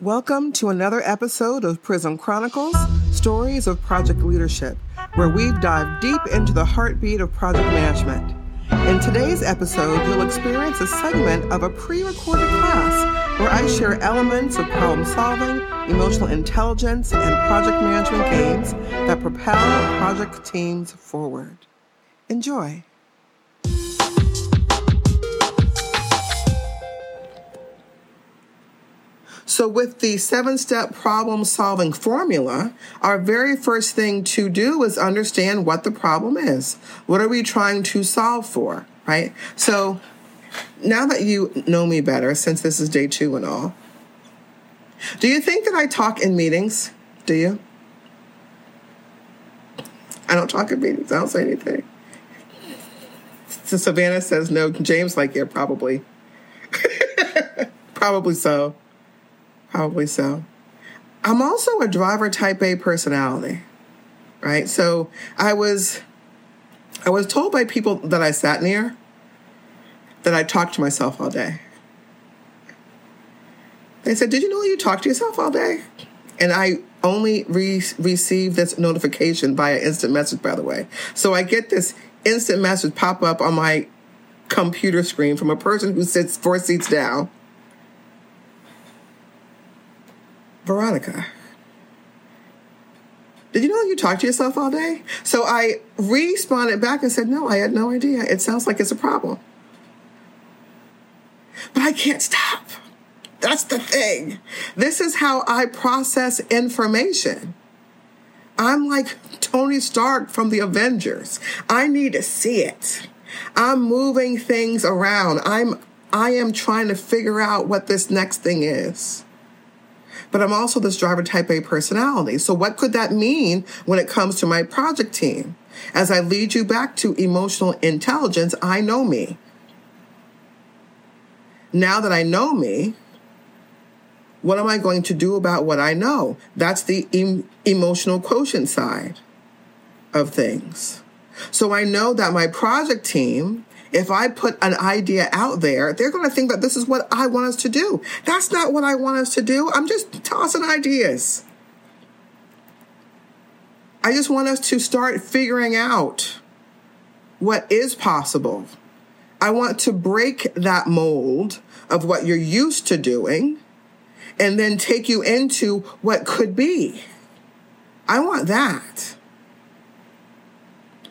Welcome to another episode of Prism Chronicles Stories of Project Leadership, where we've dived deep into the heartbeat of project management. In today's episode, you'll experience a segment of a pre recorded class where I share elements of problem solving, emotional intelligence, and project management games that propel project teams forward. Enjoy. So, with the seven step problem solving formula, our very first thing to do is understand what the problem is. What are we trying to solve for, right? So, now that you know me better, since this is day two and all, do you think that I talk in meetings? Do you? I don't talk in meetings, I don't say anything. So Savannah says no. James, like, yeah, probably. probably so. Probably so. I'm also a driver type A personality, right? So I was I was told by people that I sat near that I talked to myself all day. They said, "Did you know you talk to yourself all day?" And I only re- receive this notification via instant message, by the way. So I get this instant message pop up on my computer screen from a person who sits four seats down Veronica, did you know you talk to yourself all day? So I responded back and said, No, I had no idea. It sounds like it's a problem. But I can't stop. That's the thing. This is how I process information. I'm like Tony Stark from the Avengers. I need to see it. I'm moving things around. I'm I am trying to figure out what this next thing is but I'm also this driver type A personality. So, what could that mean when it comes to my project team? As I lead you back to emotional intelligence, I know me. Now that I know me, what am I going to do about what I know? That's the em- emotional quotient side of things. So I know that my project team if I put an idea out there, they're going to think that this is what I want us to do. That's not what I want us to do. I'm just tossing ideas. I just want us to start figuring out what is possible. I want to break that mold of what you're used to doing and then take you into what could be. I want that.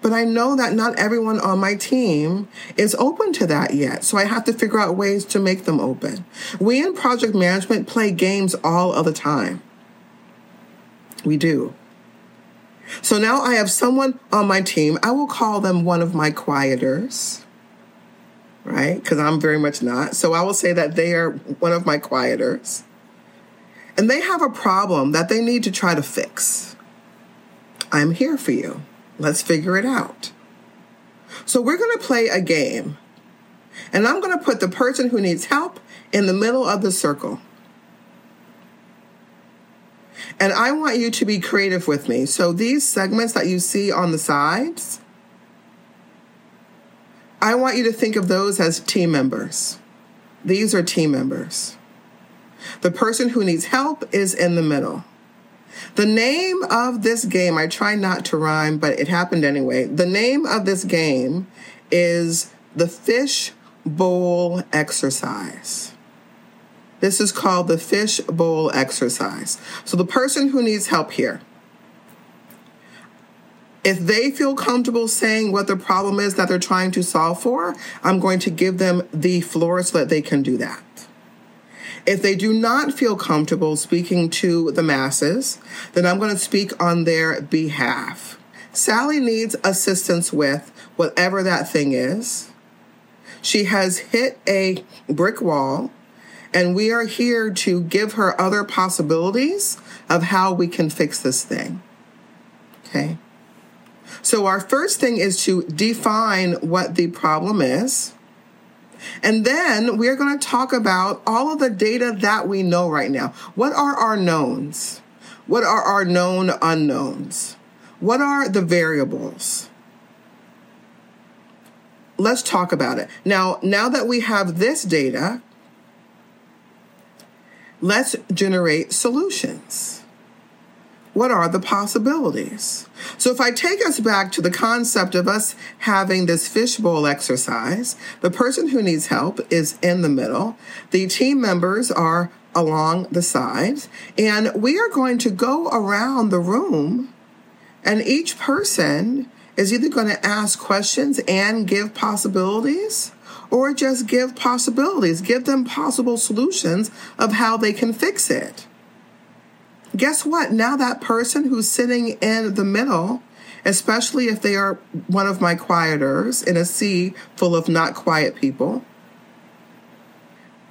But I know that not everyone on my team is open to that yet. So I have to figure out ways to make them open. We in project management play games all of the time. We do. So now I have someone on my team. I will call them one of my quieters, right? Because I'm very much not. So I will say that they are one of my quieters. And they have a problem that they need to try to fix. I'm here for you. Let's figure it out. So we're going to play a game. And I'm going to put the person who needs help in the middle of the circle. And I want you to be creative with me. So these segments that you see on the sides, I want you to think of those as team members. These are team members. The person who needs help is in the middle. The name of this game, I try not to rhyme, but it happened anyway. The name of this game is the Fish Bowl Exercise. This is called the Fish Bowl Exercise. So the person who needs help here, if they feel comfortable saying what the problem is that they're trying to solve for, I'm going to give them the floor so that they can do that. If they do not feel comfortable speaking to the masses, then I'm going to speak on their behalf. Sally needs assistance with whatever that thing is. She has hit a brick wall, and we are here to give her other possibilities of how we can fix this thing. Okay. So, our first thing is to define what the problem is. And then we're going to talk about all of the data that we know right now. What are our knowns? What are our known unknowns? What are the variables? Let's talk about it. Now, now that we have this data, let's generate solutions. What are the possibilities? So, if I take us back to the concept of us having this fishbowl exercise, the person who needs help is in the middle, the team members are along the sides, and we are going to go around the room, and each person is either going to ask questions and give possibilities or just give possibilities, give them possible solutions of how they can fix it. Guess what? Now, that person who's sitting in the middle, especially if they are one of my quieters in a sea full of not quiet people,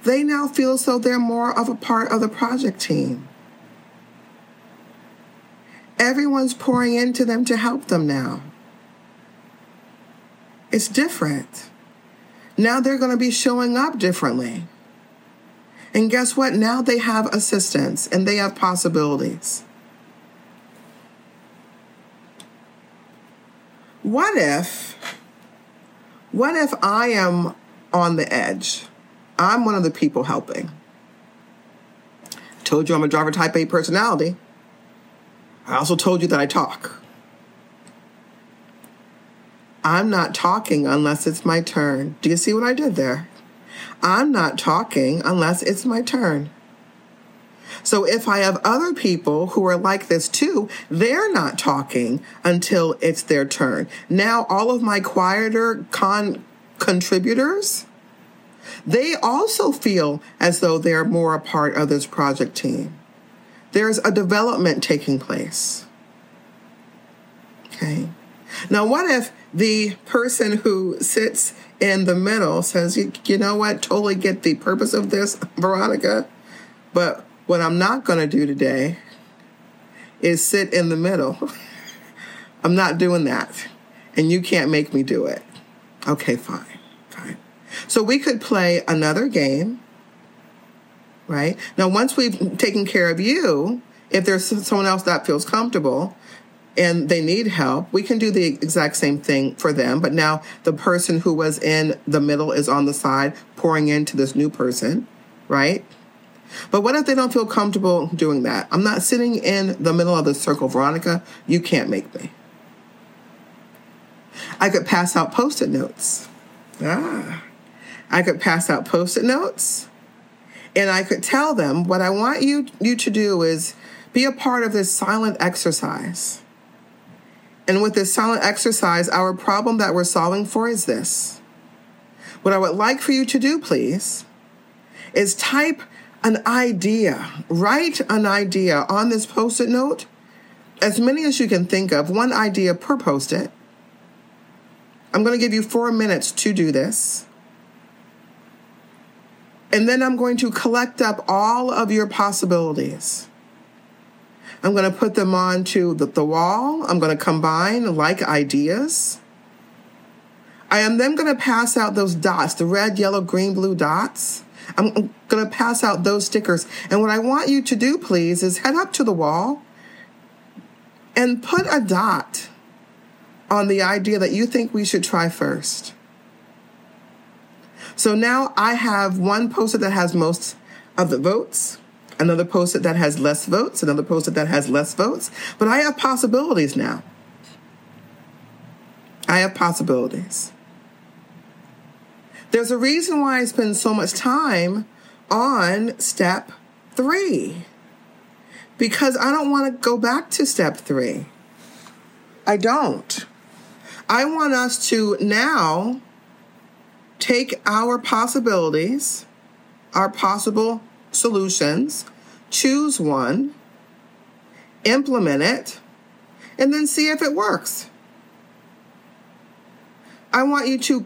they now feel as though they're more of a part of the project team. Everyone's pouring into them to help them now. It's different. Now they're going to be showing up differently. And guess what? Now they have assistance and they have possibilities. What if, what if I am on the edge? I'm one of the people helping. Told you I'm a driver type A personality. I also told you that I talk. I'm not talking unless it's my turn. Do you see what I did there? I'm not talking unless it's my turn. So if I have other people who are like this too, they're not talking until it's their turn. Now all of my quieter con contributors, they also feel as though they're more a part of this project team. There's a development taking place. Okay. Now, what if the person who sits in the middle says, you, know what, totally get the purpose of this, Veronica, but what I'm not going to do today is sit in the middle. I'm not doing that. And you can't make me do it. Okay, fine, fine. So we could play another game, right? Now, once we've taken care of you, if there's someone else that feels comfortable, and they need help, we can do the exact same thing for them. But now the person who was in the middle is on the side pouring into this new person, right? But what if they don't feel comfortable doing that? I'm not sitting in the middle of the circle, Veronica. You can't make me. I could pass out post it notes. Ah. I could pass out post it notes and I could tell them what I want you, you to do is be a part of this silent exercise. And with this silent exercise, our problem that we're solving for is this. What I would like for you to do, please, is type an idea, write an idea on this post it note, as many as you can think of, one idea per post it. I'm going to give you four minutes to do this. And then I'm going to collect up all of your possibilities. I'm going to put them onto the, the wall. I'm going to combine like ideas. I am then going to pass out those dots, the red, yellow, green, blue dots. I'm going to pass out those stickers. And what I want you to do, please, is head up to the wall and put a dot on the idea that you think we should try first. So now I have one poster that has most of the votes another post-it that has less votes, another post-it that has less votes. But I have possibilities now. I have possibilities. There's a reason why I spend so much time on step three. Because I don't want to go back to step three. I don't. I want us to now take our possibilities, our possible solutions, choose one, implement it, and then see if it works. I want you to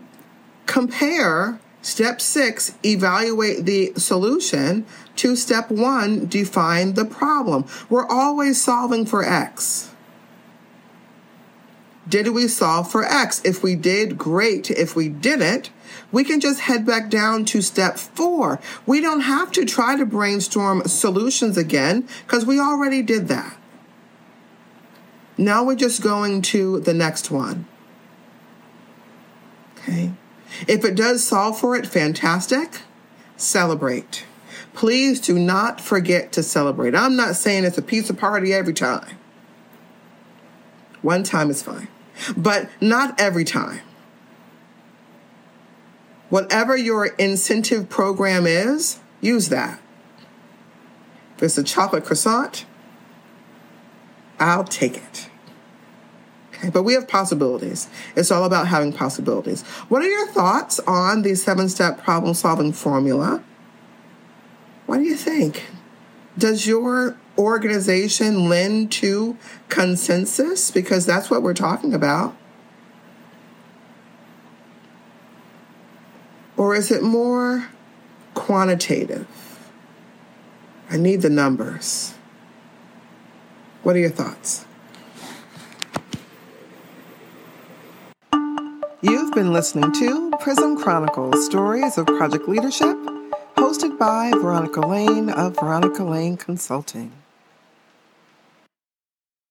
compare step six, evaluate the solution, to step one, define the problem. We're always solving for X. Did we solve for X? If we did, great. If we didn't, we can just head back down to step four. We don't have to try to brainstorm solutions again because we already did that. Now we're just going to the next one. Okay. If it does solve for it, fantastic. Celebrate. Please do not forget to celebrate. I'm not saying it's a pizza party every time. One time is fine, but not every time. Whatever your incentive program is, use that. If it's a chocolate croissant, I'll take it. Okay, but we have possibilities. It's all about having possibilities. What are your thoughts on the seven step problem solving formula? What do you think? Does your organization lend to consensus? Because that's what we're talking about. Or is it more quantitative? I need the numbers. What are your thoughts? You've been listening to Prism Chronicles Stories of Project Leadership, hosted by Veronica Lane of Veronica Lane Consulting.